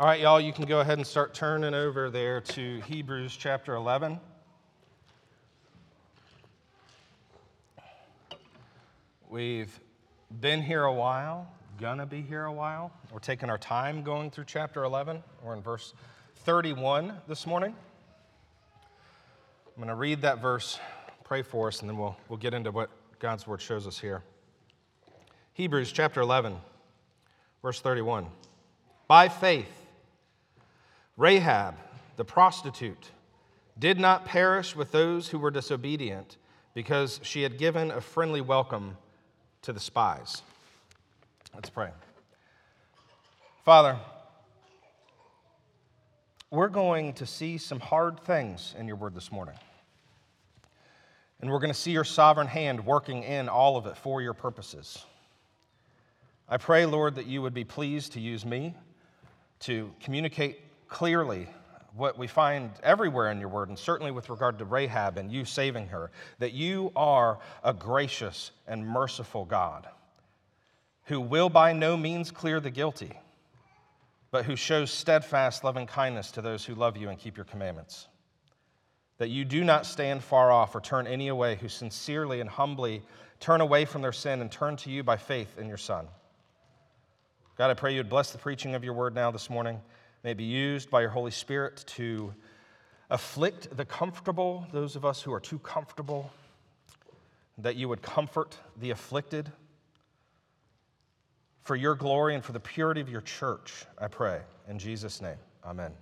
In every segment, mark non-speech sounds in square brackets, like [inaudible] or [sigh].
All right, y'all, you can go ahead and start turning over there to Hebrews chapter 11. We've been here a while, gonna be here a while. We're taking our time going through chapter 11. We're in verse 31 this morning. I'm gonna read that verse, pray for us, and then we'll, we'll get into what God's word shows us here. Hebrews chapter 11, verse 31. By faith, Rahab, the prostitute, did not perish with those who were disobedient because she had given a friendly welcome to the spies. Let's pray. Father, we're going to see some hard things in your word this morning. And we're going to see your sovereign hand working in all of it for your purposes. I pray, Lord, that you would be pleased to use me to communicate clearly what we find everywhere in your word, and certainly with regard to Rahab and you saving her, that you are a gracious and merciful God who will by no means clear the guilty, but who shows steadfast loving kindness to those who love you and keep your commandments. That you do not stand far off or turn any away who sincerely and humbly turn away from their sin and turn to you by faith in your Son. God, I pray you would bless the preaching of your word now this morning may be used by your Holy Spirit to afflict the comfortable, those of us who are too comfortable, that you would comfort the afflicted. For your glory and for the purity of your church, I pray. In Jesus' name, amen.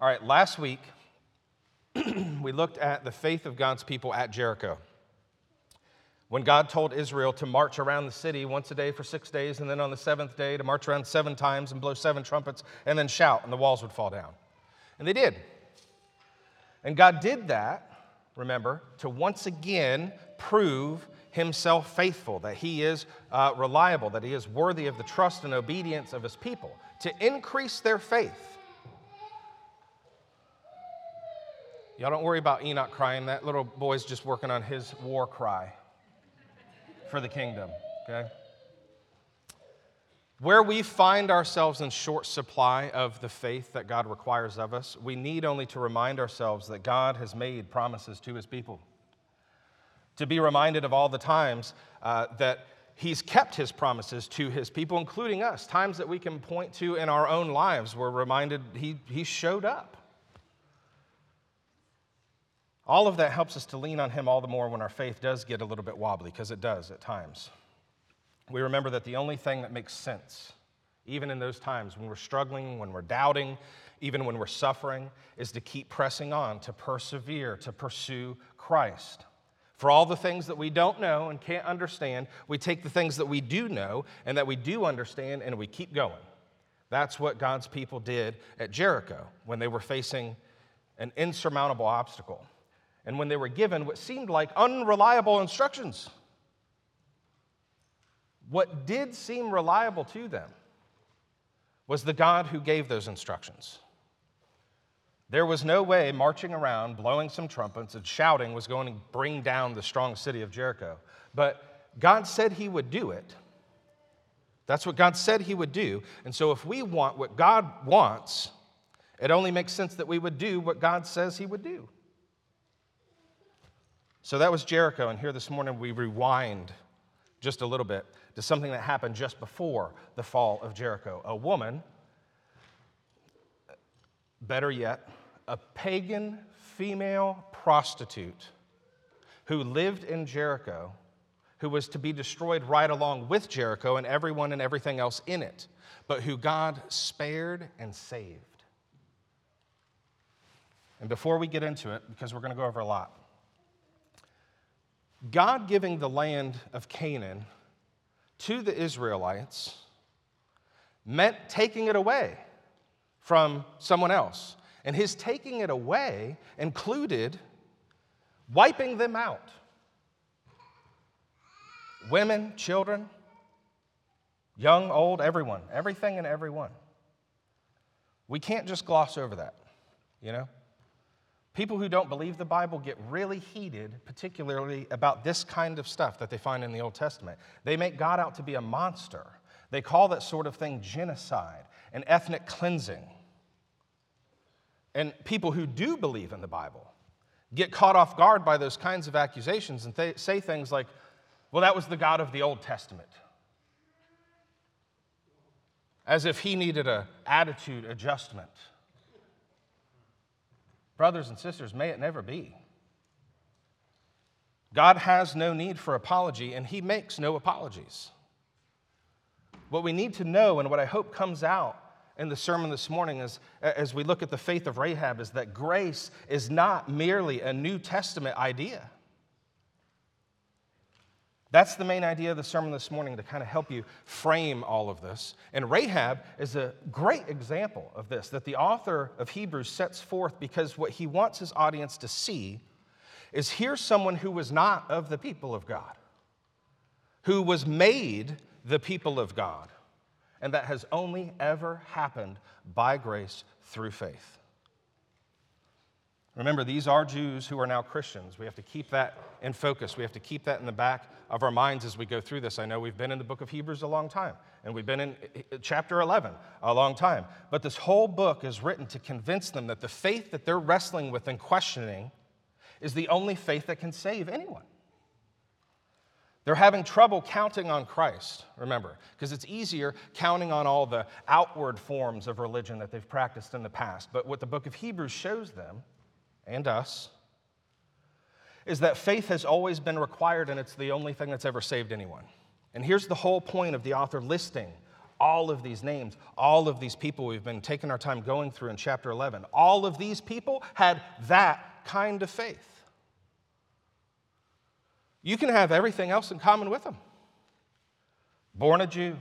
All right, last week [clears throat] we looked at the faith of God's people at Jericho when God told Israel to march around the city once a day for six days, and then on the seventh day to march around seven times and blow seven trumpets, and then shout, and the walls would fall down. And they did. And God did that, remember, to once again prove himself faithful, that he is uh, reliable, that he is worthy of the trust and obedience of his people, to increase their faith. Y'all don't worry about Enoch crying. That little boy's just working on his war cry for the kingdom, okay? Where we find ourselves in short supply of the faith that God requires of us, we need only to remind ourselves that God has made promises to his people. To be reminded of all the times uh, that he's kept his promises to his people, including us, times that we can point to in our own lives. We're reminded he, he showed up. All of that helps us to lean on Him all the more when our faith does get a little bit wobbly, because it does at times. We remember that the only thing that makes sense, even in those times when we're struggling, when we're doubting, even when we're suffering, is to keep pressing on, to persevere, to pursue Christ. For all the things that we don't know and can't understand, we take the things that we do know and that we do understand and we keep going. That's what God's people did at Jericho when they were facing an insurmountable obstacle and when they were given what seemed like unreliable instructions. What did seem reliable to them was the God who gave those instructions. There was no way marching around, blowing some trumpets, and shouting was going to bring down the strong city of Jericho. But God said He would do it. That's what God said He would do. And so, if we want what God wants, it only makes sense that we would do what God says He would do. So that was Jericho, and here this morning we rewind just a little bit to something that happened just before the fall of Jericho. A woman, better yet, a pagan female prostitute who lived in Jericho, who was to be destroyed right along with Jericho and everyone and everything else in it, but who God spared and saved. And before we get into it, because we're going to go over a lot, God giving the land of Canaan to the Israelites meant taking it away from someone else. And his taking it away included wiping them out women, children, young, old, everyone, everything and everyone. We can't just gloss over that, you know? People who don't believe the Bible get really heated, particularly about this kind of stuff that they find in the Old Testament. They make God out to be a monster. They call that sort of thing genocide and ethnic cleansing. And people who do believe in the Bible get caught off guard by those kinds of accusations and th- say things like, well, that was the God of the Old Testament. As if he needed an attitude adjustment. Brothers and sisters, may it never be. God has no need for apology, and he makes no apologies. What we need to know, and what I hope comes out in the sermon this morning is, as we look at the faith of Rahab is that grace is not merely a New Testament idea. That's the main idea of the sermon this morning to kind of help you frame all of this. And Rahab is a great example of this that the author of Hebrews sets forth because what he wants his audience to see is here's someone who was not of the people of God, who was made the people of God, and that has only ever happened by grace through faith. Remember, these are Jews who are now Christians. We have to keep that in focus. We have to keep that in the back of our minds as we go through this. I know we've been in the book of Hebrews a long time, and we've been in eh, eh, chapter 11 a long time. But this whole book is written to convince them that the faith that they're wrestling with and questioning is the only faith that can save anyone. They're having trouble counting on Christ, remember, because it's easier counting on all the outward forms of religion that they've practiced in the past. But what the book of Hebrews shows them and us is that faith has always been required and it's the only thing that's ever saved anyone. And here's the whole point of the author listing all of these names, all of these people we've been taking our time going through in chapter 11. All of these people had that kind of faith. You can have everything else in common with them. Born a Jew,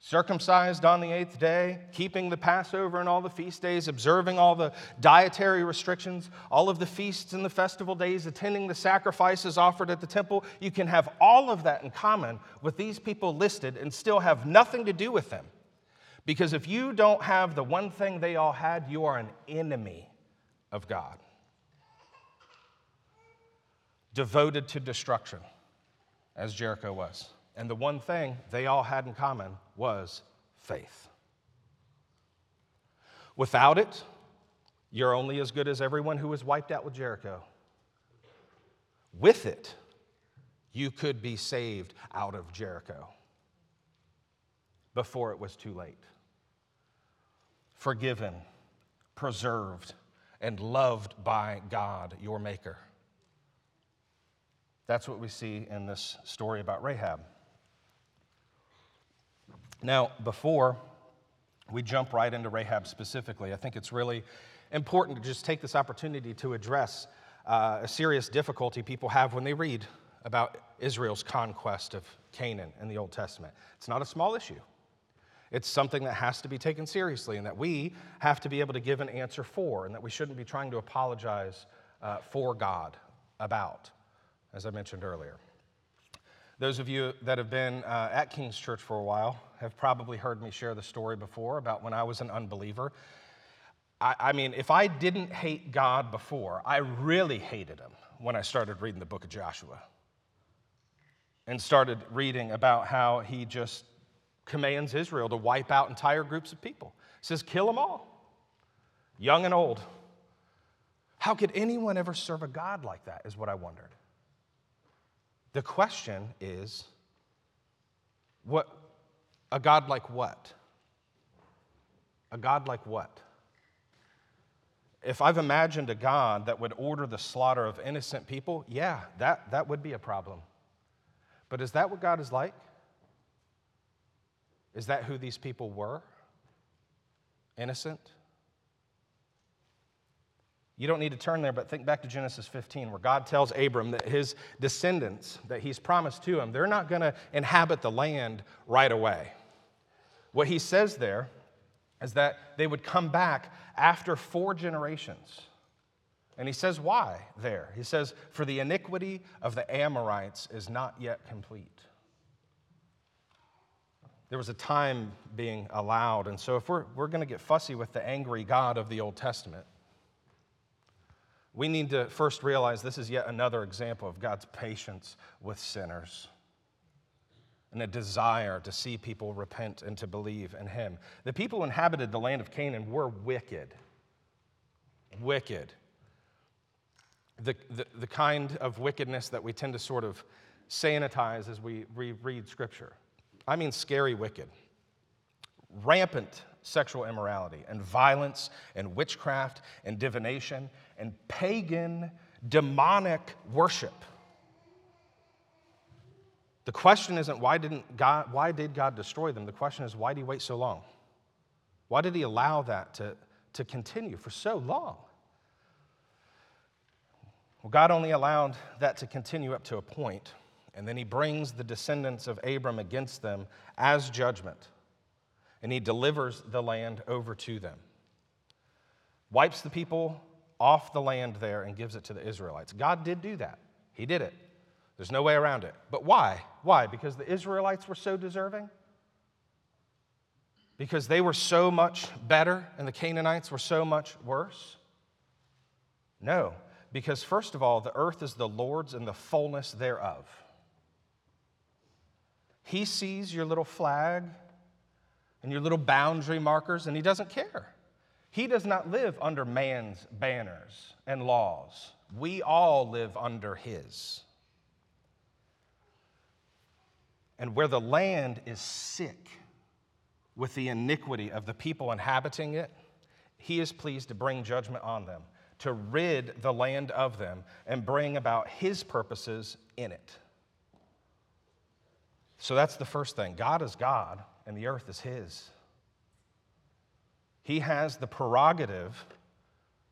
circumcised on the eighth day, keeping the Passover and all the feast days, observing all the dietary restrictions, all of the feasts and the festival days, attending the sacrifices offered at the temple. You can have all of that in common with these people listed and still have nothing to do with them. Because if you don't have the one thing they all had, you are an enemy of God devoted to destruction, as Jericho was. And the one thing they all had in common was faith. Without it, you're only as good as everyone who was wiped out with Jericho. With it, you could be saved out of Jericho before it was too late. Forgiven, preserved, and loved by God, your Maker. That's what we see in this story about Rahab. Now, before we jump right into Rahab specifically, I think it's really important to just take this opportunity to address uh, a serious difficulty people have when they read about Israel's conquest of Canaan in the Old Testament. It's not a small issue. It's something that has to be taken seriously and that we have to be able to give an answer for, and that we shouldn't be trying to apologize uh, for God about as I mentioned earlier. Those of you that have been uh, at King's Church for a while have probably heard me share the story before about when I was an unbeliever. I, I mean, if I didn't hate God before, I really hated him when I started reading the book of Joshua and started reading about how he just commands Israel to wipe out entire groups of people. Says, kill them all, young and old. How could anyone ever serve a God like that, is what I wondered. The question is what a God like what? A God like what? If I've imagined a God that would order the slaughter of innocent people, yeah, that, that would be a problem. But is that what God is like? Is that who these people were? Innocent? You don't need to turn there, but think back to Genesis 15, where God tells Abram that his descendants that he's promised to him, they're not going to inhabit the land right away. What he says there is that they would come back after four generations. And he says, why there? He says, for the iniquity of the Amorites is not yet complete. There was a time being allowed. And so, if we're, we're going to get fussy with the angry God of the Old Testament, we need to first realize this is yet another example of God's patience with sinners. and a desire to see people repent and to believe in him. The people who inhabited the land of Canaan were wicked. Wicked. The, the, the kind of wickedness that we tend to sort of sanitize as we read scripture. I mean, scary wicked. Rampant sexual immorality and violence and witchcraft and divination and pagan demonic worship. The question isn't why didn't God why did God destroy them? The question is why did he wait so long? Why did he allow that to, to continue for so long? Well, God only allowed that to continue up to a point, and then he brings the descendants of Abram against them as judgment, and he delivers the land over to them. Wipes the people off the land there and gives it to the Israelites. God did do that. He did it. There's no way around it. But why? Why? Because the Israelites were so deserving? Because they were so much better and the Canaanites were so much worse? No, because first of all, the earth is the Lord's and the fullness thereof. He sees your little flag and your little boundary markers, and he doesn't care. He does not live under man's banners and laws. We all live under his. and where the land is sick with the iniquity of the people inhabiting it, he is pleased to bring judgment on them, to rid the land of them, and bring about his purposes in it. So that's the first thing. God is God, and the earth is his. He has the prerogative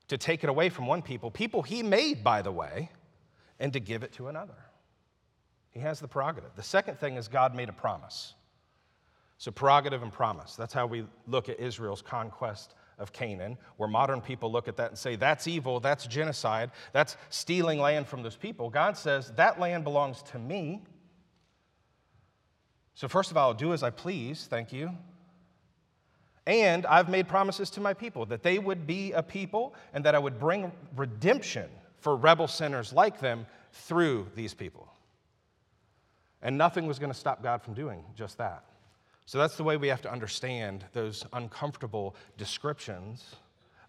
to take it away from one people, people he made, by the way, and to give it to another. He has the prerogative. The second thing is God made a promise. So, prerogative and promise. That's how we look at Israel's conquest of Canaan, where modern people look at that and say, that's evil, that's genocide, that's stealing land from those people. God says, that land belongs to me. So, first of all, I'll do as I please, thank you. And I've made promises to my people that they would be a people and that I would bring redemption for rebel sinners like them through these people. And nothing was going to stop God from doing just that. So that's the way we have to understand those uncomfortable descriptions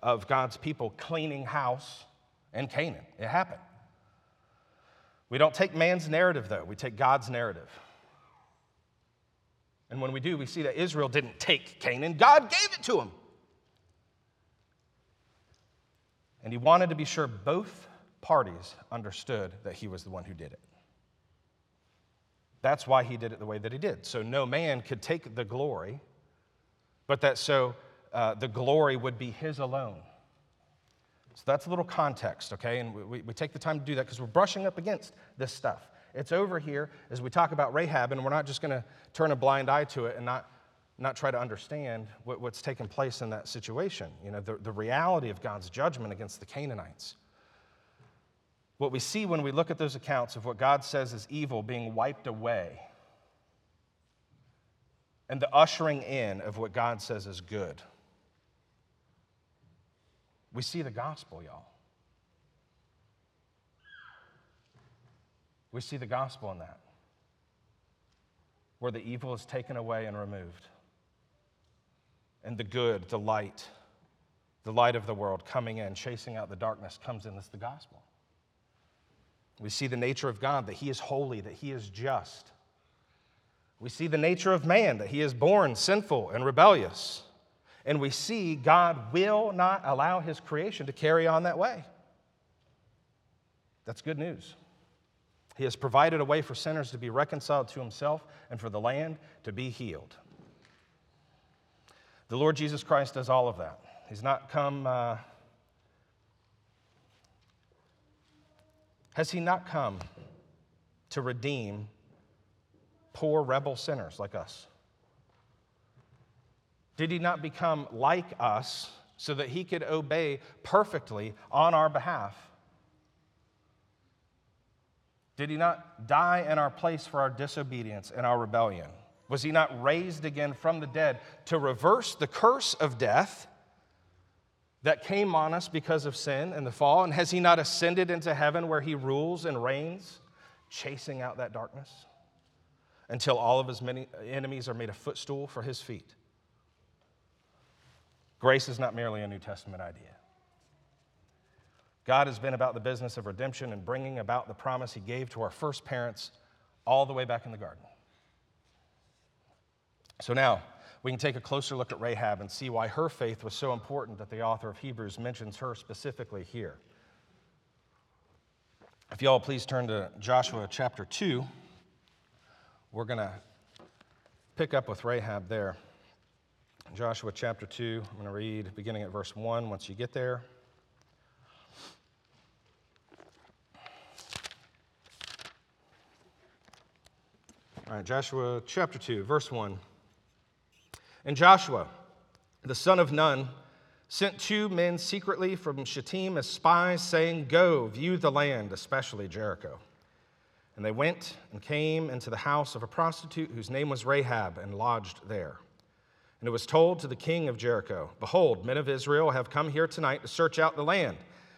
of God's people cleaning house in Canaan. It happened. We don't take man's narrative, though, we take God's narrative. And when we do, we see that Israel didn't take Canaan, God gave it to him. And he wanted to be sure both parties understood that he was the one who did it. That's why he did it the way that he did. So no man could take the glory, but that so uh, the glory would be his alone. So that's a little context, okay? And we, we take the time to do that because we're brushing up against this stuff. It's over here as we talk about Rahab, and we're not just going to turn a blind eye to it and not, not try to understand what, what's taken place in that situation. You know, the, the reality of God's judgment against the Canaanites. What we see when we look at those accounts of what God says is evil being wiped away and the ushering in of what God says is good. We see the gospel, y'all. We see the gospel in that, where the evil is taken away and removed, and the good, the light, the light of the world coming in, chasing out the darkness, comes in. That's the gospel. We see the nature of God, that He is holy, that He is just. We see the nature of man, that he is born sinful and rebellious. And we see God will not allow his creation to carry on that way. That's good news. He has provided a way for sinners to be reconciled to himself and for the land to be healed. The Lord Jesus Christ does all of that. He's not come. Uh, Has he not come to redeem poor rebel sinners like us? Did he not become like us so that he could obey perfectly on our behalf? Did he not die in our place for our disobedience and our rebellion? Was he not raised again from the dead to reverse the curse of death that came on us because of sin and the fall? And has he not ascended into heaven where he rules and reigns, chasing out that darkness? until all of his many enemies are made a footstool for his feet. Grace is not merely a New Testament idea. God has been about the business of redemption and bringing about the promise he gave to our first parents all the way back in the garden. So now we can take a closer look at Rahab and see why her faith was so important that the author of Hebrews mentions her specifically here. If y'all please turn to Joshua chapter 2, we're going to pick up with Rahab there. Joshua chapter 2, I'm going to read beginning at verse 1 once you get there. All right, Joshua chapter 2, verse 1. And Joshua, the son of Nun, sent two men secretly from Shittim as spies, saying, Go, view the land, especially Jericho. And they went and came into the house of a prostitute whose name was Rahab and lodged there. And it was told to the king of Jericho, Behold, men of Israel have come here tonight to search out the land.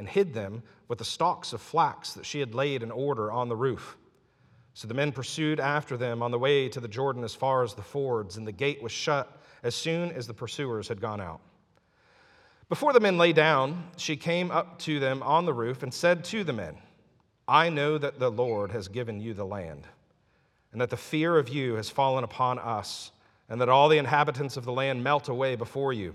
and hid them with the stalks of flax that she had laid in order on the roof. So the men pursued after them on the way to the Jordan as far as the fords, and the gate was shut as soon as the pursuers had gone out. Before the men lay down, she came up to them on the roof and said to the men, I know that the Lord has given you the land, and that the fear of you has fallen upon us, and that all the inhabitants of the land melt away before you.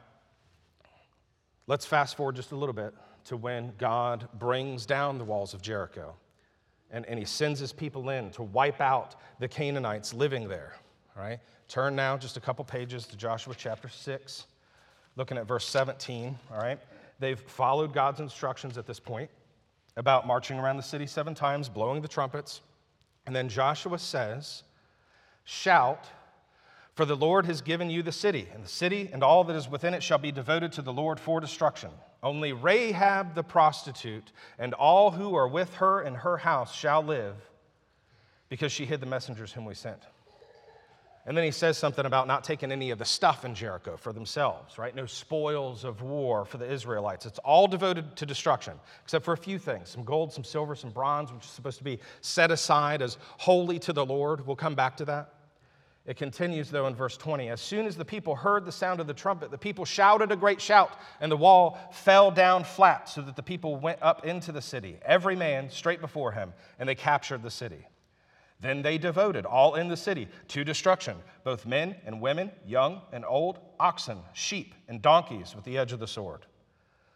Let's fast forward just a little bit to when God brings down the walls of Jericho and, and he sends his people in to wipe out the Canaanites living there. All right? Turn now just a couple pages to Joshua chapter 6, looking at verse 17. All right? They've followed God's instructions at this point about marching around the city seven times, blowing the trumpets. And then Joshua says, Shout for the Lord has given you the city, and the city and all that is within it shall be devoted to the Lord for destruction. Only Rahab the prostitute and all who are with her in her house shall live, because she hid the messengers whom we sent. And then he says something about not taking any of the stuff in Jericho for themselves, right? No spoils of war for the Israelites. It's all devoted to destruction, except for a few things some gold, some silver, some bronze, which is supposed to be set aside as holy to the Lord. We'll come back to that. It continues, though, in verse 20. As soon as the people heard the sound of the trumpet, the people shouted a great shout, and the wall fell down flat, so that the people went up into the city, every man straight before him, and they captured the city. Then they devoted all in the city to destruction, both men and women, young and old, oxen, sheep, and donkeys with the edge of the sword.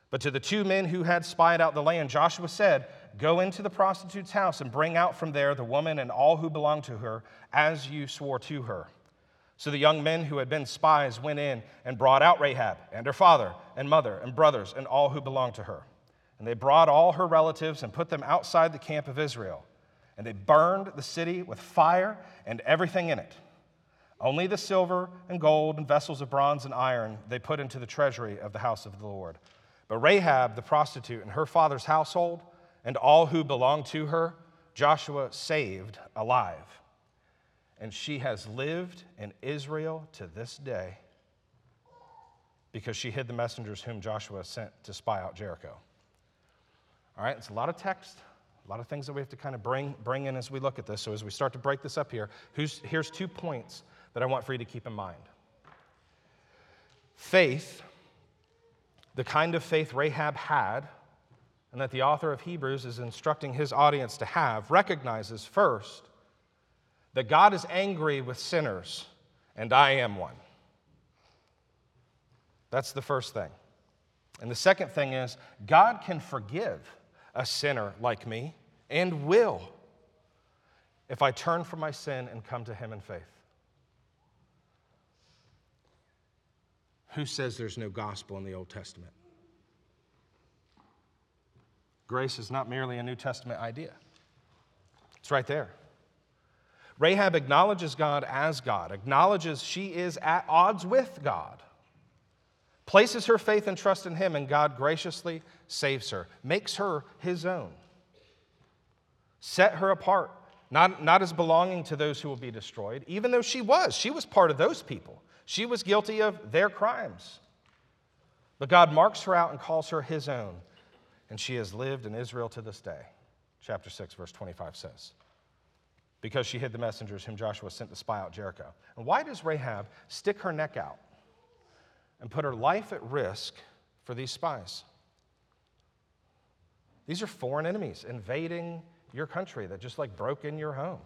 But to the two men who had spied out the land, Joshua said, Go into the prostitute's house and bring out from there the woman and all who belong to her, as you swore to her. So the young men who had been spies went in and brought out Rahab and her father and mother and brothers and all who belonged to her. And they brought all her relatives and put them outside the camp of Israel. And they burned the city with fire and everything in it. Only the silver and gold and vessels of bronze and iron they put into the treasury of the house of the Lord. But Rahab the prostitute and her father's household, and all who belonged to her, Joshua saved alive. And she has lived in Israel to this day because she hid the messengers whom Joshua sent to spy out Jericho. All right, it's a lot of text, a lot of things that we have to kind of bring, bring in as we look at this. So, as we start to break this up here, here's two points that I want for you to keep in mind. Faith, the kind of faith Rahab had, and that the author of Hebrews is instructing his audience to have, recognizes first that God is angry with sinners, and I am one. That's the first thing. And the second thing is, God can forgive a sinner like me and will if I turn from my sin and come to Him in faith. Who says there's no gospel in the Old Testament? Grace is not merely a New Testament idea, it's right there. Rahab acknowledges God as God, acknowledges she is at odds with God places her faith and trust in Him, and God graciously saves her, makes her His own. Set her apart, not, not as belonging to those who will be destroyed, even though she was. She was part of those people. She was guilty of their crimes. But God marks her out and calls her His own, and she has lived in Israel to this day. Chapter 6, verse 25 says. Because she hid the messengers whom Joshua sent to spy out Jericho. And why does Rahab stick her neck out? and put her life at risk for these spies. These are foreign enemies invading your country that just like broke in your home.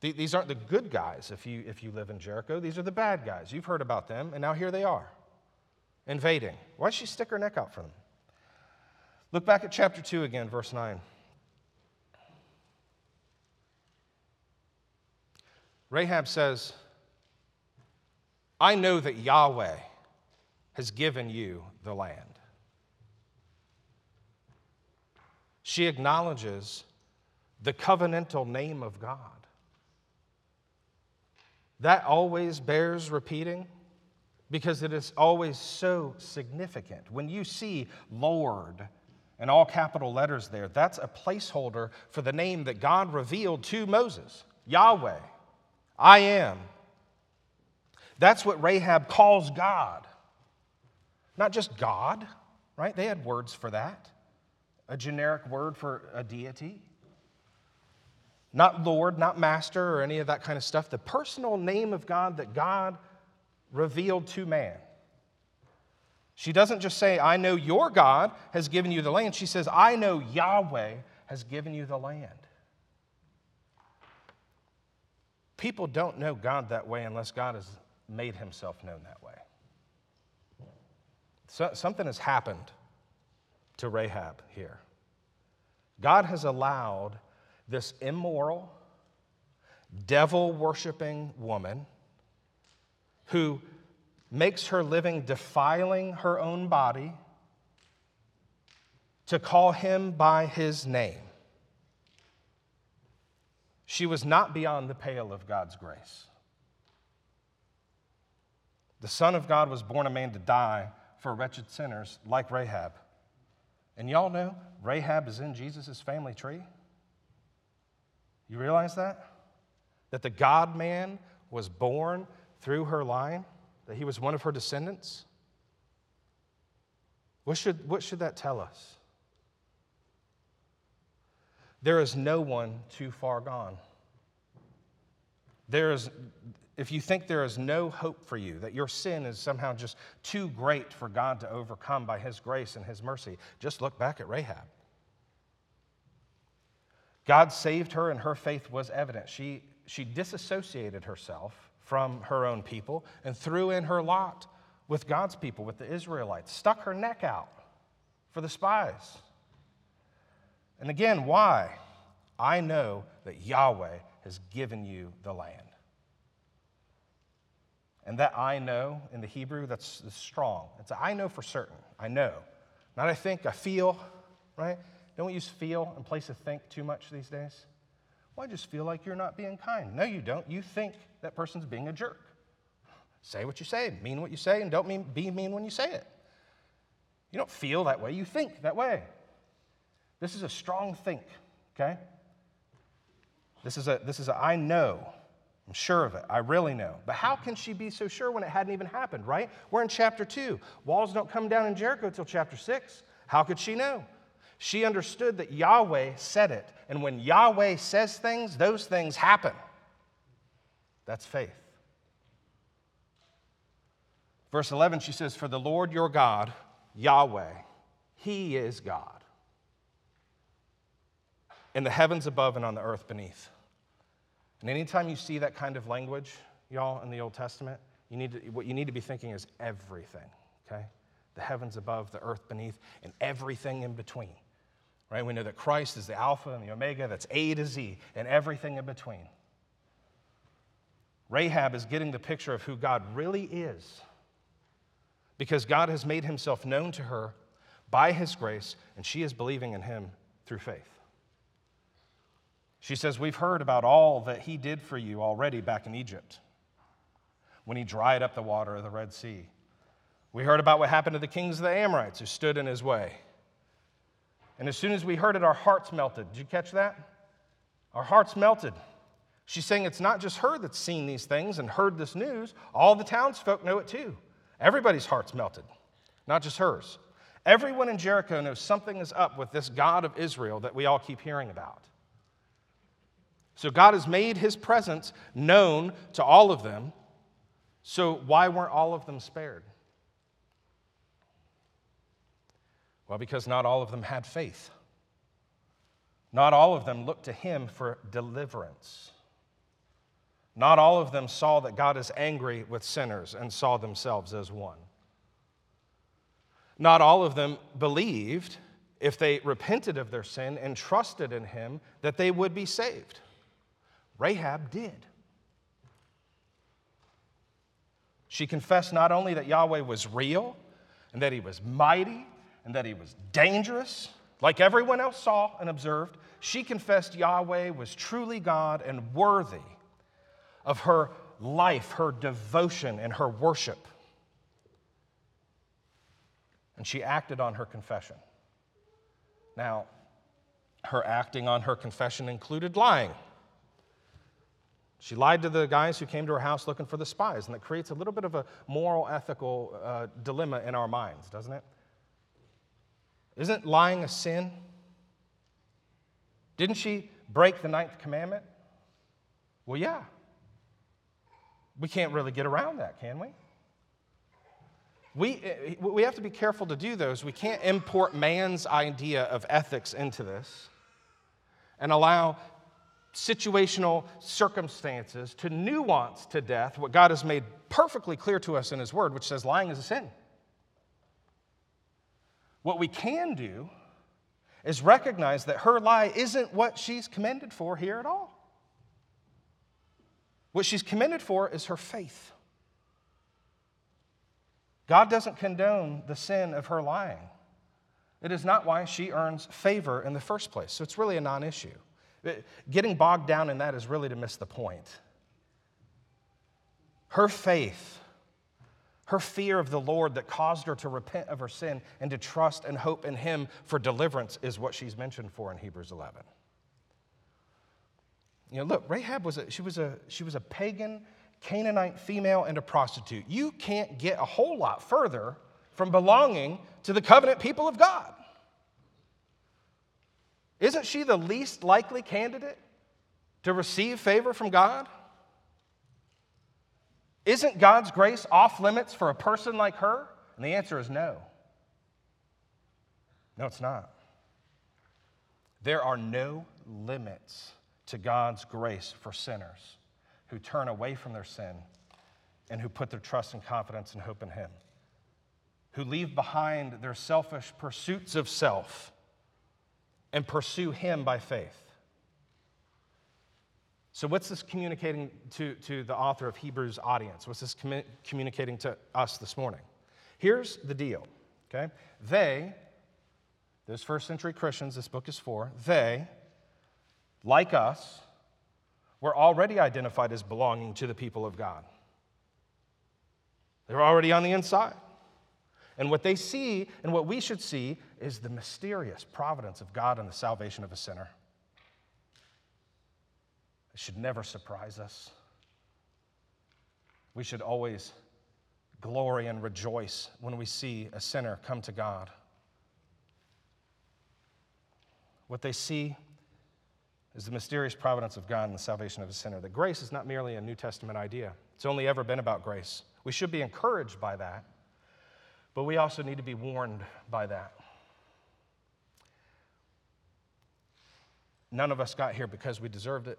These aren't the good guys if you, if you live in Jericho. These are the bad guys. You've heard about them, and now here they are invading. Why does she stick her neck out for them? Look back at chapter 2 again, verse 9. Rahab says, I know that Yahweh has given you the land. She acknowledges the covenantal name of God. That always bears repeating because it is always so significant. When you see Lord in all capital letters there, that's a placeholder for the name that God revealed to Moses Yahweh. I am that's what Rahab calls God. Not just God, right? They had words for that, a generic word for a deity. Not Lord, not Master, or any of that kind of stuff. The personal name of God that God revealed to man. She doesn't just say, I know your God has given you the land. She says, I know Yahweh has given you the land. People don't know God that way unless God has made himself known that way. So, something has happened to Rahab here. God has allowed this immoral, devil worshiping woman who makes her living defiling her own body to call him by his name. She was not beyond the pale of God's grace. The Son of God was born a man to die for wretched sinners like Rahab. And y'all know Rahab is in Jesus' family tree? You realize that? That the God man was born through her line, that he was one of her descendants? What should, what should that tell us? There is no one too far gone. There is, if you think there is no hope for you, that your sin is somehow just too great for God to overcome by His grace and His mercy, just look back at Rahab. God saved her, and her faith was evident. She, she disassociated herself from her own people and threw in her lot with God's people, with the Israelites, stuck her neck out for the spies. And again, why? I know that Yahweh has given you the land. And that I know in the Hebrew, that's, strong. It's I know for certain. I know. Not I think, I feel, right? Don't we use feel in place of think too much these days? Well, I just feel like you're not being kind. No, you don't. You think that person's being a jerk. Say what you say, mean what you say, and don't mean, be mean when you say it. You don't feel that way, you think that way. This is a strong think, okay? This is a, this is a I know I'm sure of it. I really know. But how can she be so sure when it hadn't even happened, right? We're in chapter 2. Walls don't come down in Jericho till chapter 6. How could she know? She understood that Yahweh said it. And when Yahweh says things, those things happen. That's faith. Verse 11, she says, For the Lord your God, Yahweh, He is God in the heavens above and on the earth beneath. And anytime you see that kind of language, y'all, in the Old Testament, you need to, what you need to be thinking is everything, okay? The heavens above, the earth beneath, and everything in between. Right? We know that Christ is the Alpha and the Omega, that's A to Z, and everything in between. Rahab is getting the picture of who God really is because God has made himself known to her by his grace, and she is believing in him through faith. She says, We've heard about all that he did for you already back in Egypt when he dried up the water of the Red Sea. We heard about what happened to the kings of the Amorites who stood in his way. And as soon as we heard it, our hearts melted. Did you catch that? Our hearts melted. She's saying it's not just her that's seen these things and heard this news, all the townsfolk know it too. Everybody's hearts melted, not just hers. Everyone in Jericho knows something is up with this God of Israel that we all keep hearing about. So God has made his presence known to all of them. So why weren't all of them spared? Well, because not all of them had faith. Not all of them looked to him for deliverance. Not all of them saw that God is angry with sinners and saw themselves as one. Not all of them believed, if they repented of their sin and trusted in him, that they would be saved. Rahab did. She confessed not only that Yahweh was real and that he was mighty and that he was dangerous, like everyone else saw and observed, she confessed Yahweh was truly God and worthy of her life, her devotion, and her worship. And she acted on her confession. Now, her acting on her confession included lying. She lied to the guys who came to her house looking for the spies, and that creates a little bit of a moral, ethical uh, dilemma in our minds, doesn't it? Isn't lying a sin? Didn't she break the ninth commandment? Well, yeah. We can't really get around that, can we? We, eh, we have to be careful to do those. We can't import man's idea of ethics into this and allow situational circumstances to nuance to death what God has made perfectly clear to us in His Word, which says lying is a sin. What we can do is recognize that her lie isn't what she's commended for here at all. What she's commended for is her faith. God doesn't condone the sin of her lying. It is not why she earns favor in the first place. So it's really a non issue. Getting bogged down in that is really to miss the point. Her faith, her fear of the Lord that caused her to repent of her sin and to trust and hope in Him for deliverance is what she's mentioned for in Hebrews 11. You know, look, Rahab was a, she was a, she was a pagan Canaanite female and a prostitute. You can't get a whole lot further from belonging to the covenant people of God. Isn't she the least likely candidate to receive favor from God? Isn't God's grace off limits for a person like her? And the answer is no. No, it's not. There are no limits to God's grace for sinners who turn away from their sin and who put their trust and confidence and hope in Him, who leave behind their selfish pursuits of self and pursue Him by faith. So, what's this communicating to, to the author of Hebrews' audience? What's this commu- communicating to us this morning? Here's the deal, okay? They, those first century Christians, this book is for, they, like us, were already identified as belonging to the people of God. They were already on the inside. And what they see and what we should see is the mysterious providence of God and the salvation of a sinner. It should never surprise us. We should always glory and rejoice when we see a sinner come to God. What they see is the mysterious providence of God and the salvation of a sinner. That grace is not merely a New Testament idea, it's only ever been about grace. We should be encouraged by that, but we also need to be warned by that. None of us got here because we deserved it.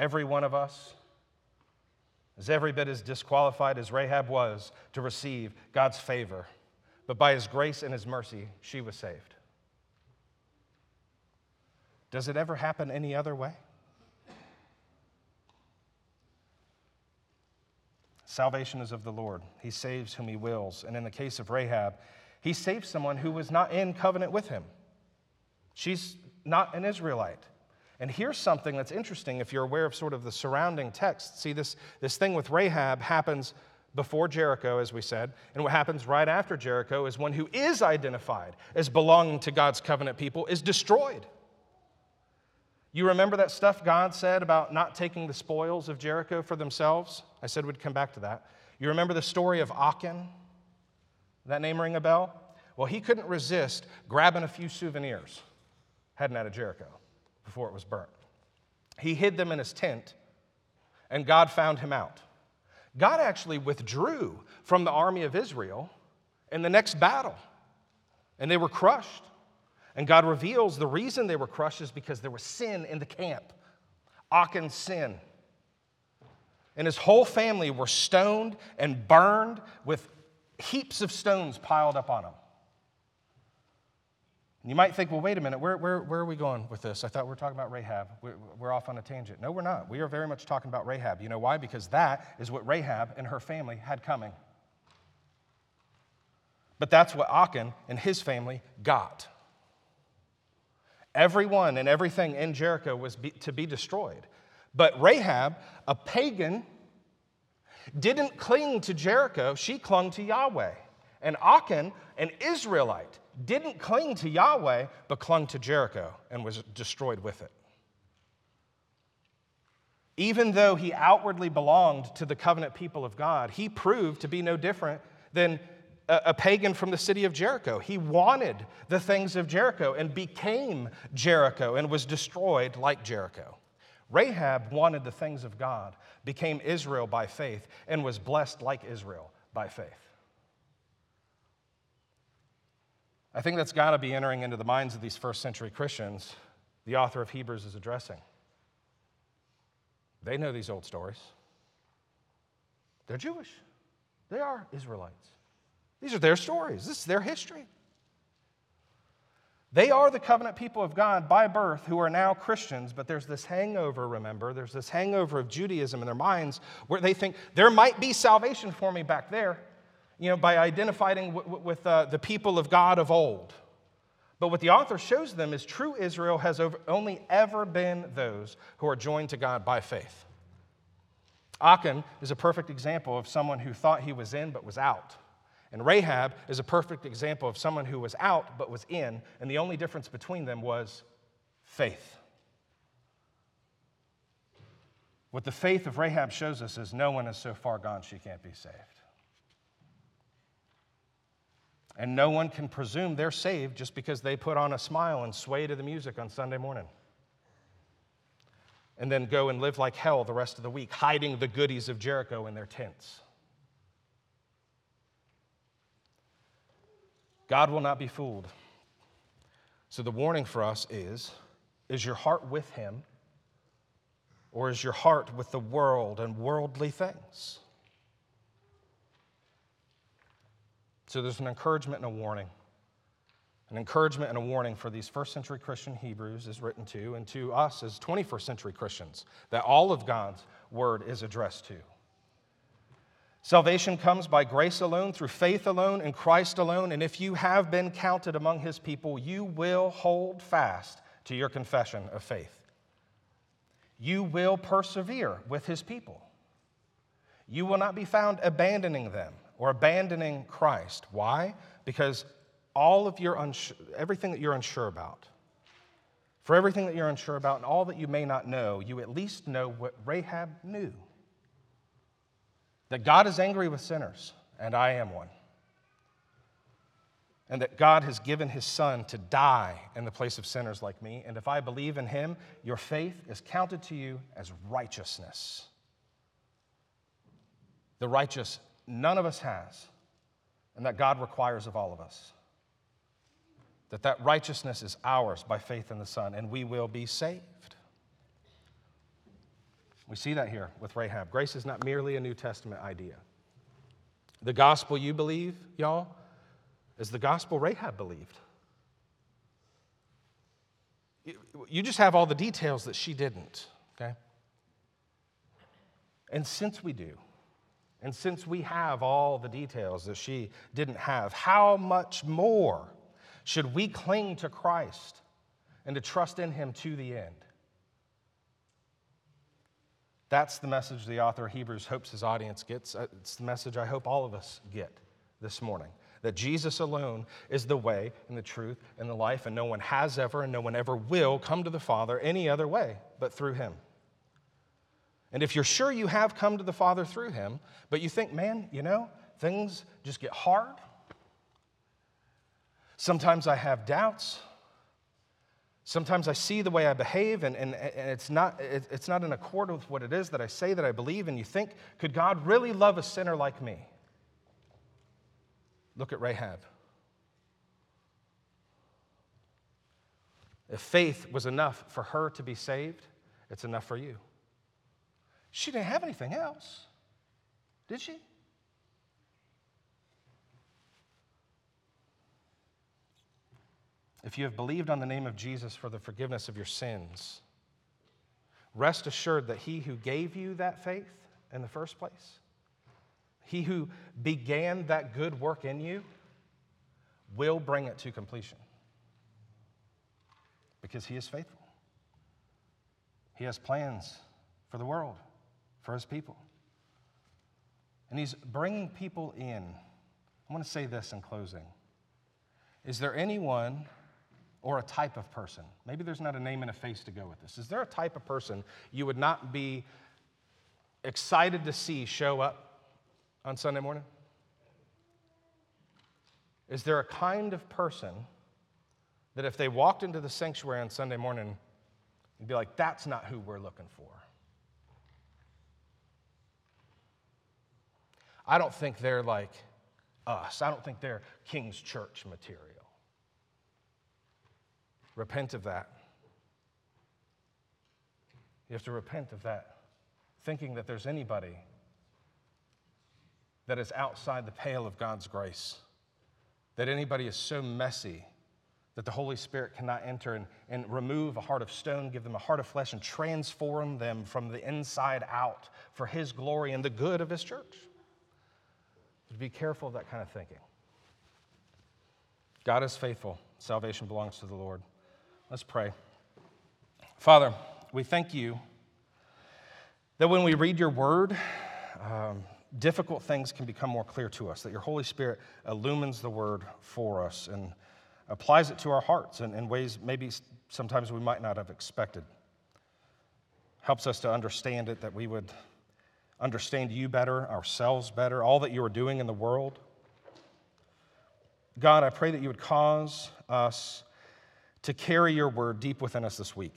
Every one of us is every bit as disqualified as Rahab was to receive God's favor, but by his grace and his mercy, she was saved. Does it ever happen any other way? Salvation is of the Lord. He saves whom he wills. And in the case of Rahab, he saved someone who was not in covenant with him. She's not an Israelite. And here's something that's interesting if you're aware of sort of the surrounding text. See, this, this thing with Rahab happens before Jericho, as we said, and what happens right after Jericho is one who is identified as belonging to God's covenant people is destroyed. You remember that stuff God said about not taking the spoils of Jericho for themselves? I said we'd come back to that. You remember the story of Achan? That name ring a bell? Well, he couldn't resist grabbing a few souvenirs heading out of Jericho before it was burnt. He hid them in his tent, and God found him out. God actually withdrew from the army of Israel in the next battle, and they were crushed. And God reveals the reason they were crushed is because there was sin in the camp. Achan's sin. And his whole family were stoned and burned with heaps of stones piled up on them. You might think, well, wait a minute, where, where, where are we going with this? I thought we were talking about Rahab. We're, we're off on a tangent. No, we're not. We are very much talking about Rahab. You know why? Because that is what Rahab and her family had coming. But that's what Achan and his family got. Everyone and everything in Jericho was be, to be destroyed. But Rahab, a pagan, didn't cling to Jericho, she clung to Yahweh. And Achan, an Israelite, didn't cling to Yahweh, but clung to Jericho and was destroyed with it. Even though he outwardly belonged to the covenant people of God, he proved to be no different than a, pagan from the city of Jericho. He wanted the things of Jericho and became Jericho and was destroyed like Jericho. Rahab wanted the things of God, became Israel by faith, and was blessed like Israel by faith. I think that's got to be entering into the minds of these first century Christians the author of Hebrews is addressing. They know these old stories. They're Jewish, they are Israelites. These are their stories, this is their history. They are the covenant people of God by birth who are now Christians, but there's this hangover, remember? There's this hangover of Judaism in their minds where they think there might be salvation for me back there, you know, by identifying with uh, the people of God of old. But what the author shows them is true Israel has over, only ever been those who are joined to God by faith. Achan is a perfect example of someone who thought he was in but was out. And Rahab is a perfect example of someone who was out but was in, and the only difference between them was faith. What the faith of Rahab shows us is no one is so far gone she can't be saved. And no one can presume they're saved just because they put on a smile and sway to the music on Sunday morning. And then go and live like hell the rest of the week, hiding the goodies of Jericho in their tents. God will not be fooled. So the warning for us is is your heart with him or is your heart with the world and worldly things? So there's an encouragement and a warning. An encouragement and a warning for these first century Christian Hebrews is written to, and to us as 21st century Christians, that all of God's word is addressed to. Salvation comes by grace alone, through faith alone, in Christ alone. And if you have been counted among his people, you will hold fast to your confession of faith. You will persevere with his people. You will not be found abandoning them or abandoning Christ. Why? Because all of your everything that you're unsure about, For everything that you're unsure about and all that you may not know, you at least know what Rahab knew that God is angry with sinners, and I am one. And that God has given his son to die in the place of sinners like me. And if I believe in him, your faith is counted to you as righteousness. The righteous none of us has, and that God requires of all of us that that righteousness is ours by faith in the Son, and we will be saved. We see that here with Rahab. Grace is not merely a New Testament idea. The gospel you believe, y'all, is the gospel Rahab believed. You just have all the details that she didn't, okay? And since we do, and since we have all the details that she didn't have, how much more? should we cling to Christ and to trust in Him to the end. That's the message the author of Hebrews hopes his audience gets. Uh, it's the message I hope all of us get this morning that Jesus alone is the way and the truth and the life, and no one has ever and no one ever will come to the Father any other way but through Him. And if you're sure you have come to the Father through Him, but you think, man, you know, things just get hard, Sometimes I have doubts. Sometimes I see the way I behave, and, and, and it's, not, it, it's not in accord with what it is that I say that I believe, and you think, could God really love a sinner like me? Look at Rahab. If faith was enough for her to be saved, it's enough for you. She didn't have anything else, did she? if you have believed on the name of Jesus for the forgiveness of your sins, rest assured that he who gave you that faith in the first place, he who began that good work in you, will bring it to completion because he is faithful. He has plans for the world, for his people. And he's bringing people in. I want to say this in closing. Is there anyone or a type of person? Maybe there's not a name and a face to go with this. Is there a type of person you would not be excited to see show up on Sunday morning? Is there a kind of person that if they walked into the sanctuary on Sunday morning, you'd be like, that's not who we're looking for? I don't think they're like us. I don't think they're King's Church material. Repent of that. You have to repent of that, thinking that there's anybody that is outside the pale of God's grace, that anybody is so messy that the Holy Spirit cannot enter and, and remove a heart of stone, give them a heart of flesh, and transform them from the inside out for His glory and the good of His church. So be careful of that kind of thinking. God is faithful, salvation belongs to the Lord. Let's pray. Father, we thank you that when we read your word, um, difficult things can become more clear to us, that your Holy Spirit illumines the word for us and applies it to our hearts in, in ways maybe sometimes we might not have expected. Helps us to understand it, that we would understand you better, ourselves better, all that you are doing in the world. God, I pray that you would cause us to carry your word deep within us this week.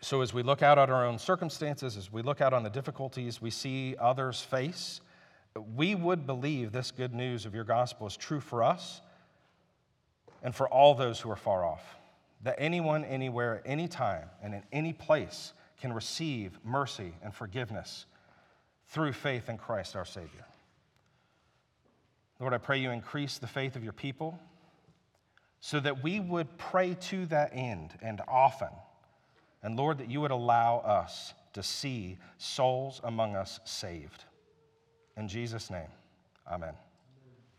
So, as we look out at our own circumstances, as we look out on the difficulties we see others face, we would believe this good news of your gospel is true for us and for all those who are far off. That anyone, anywhere, anytime, and in any place can receive mercy and forgiveness through faith in Christ our Savior. Lord, I pray you increase the faith of your people so that we would pray to that end and often. And Lord, that you would allow us to see souls among us saved. In Jesus' name, amen.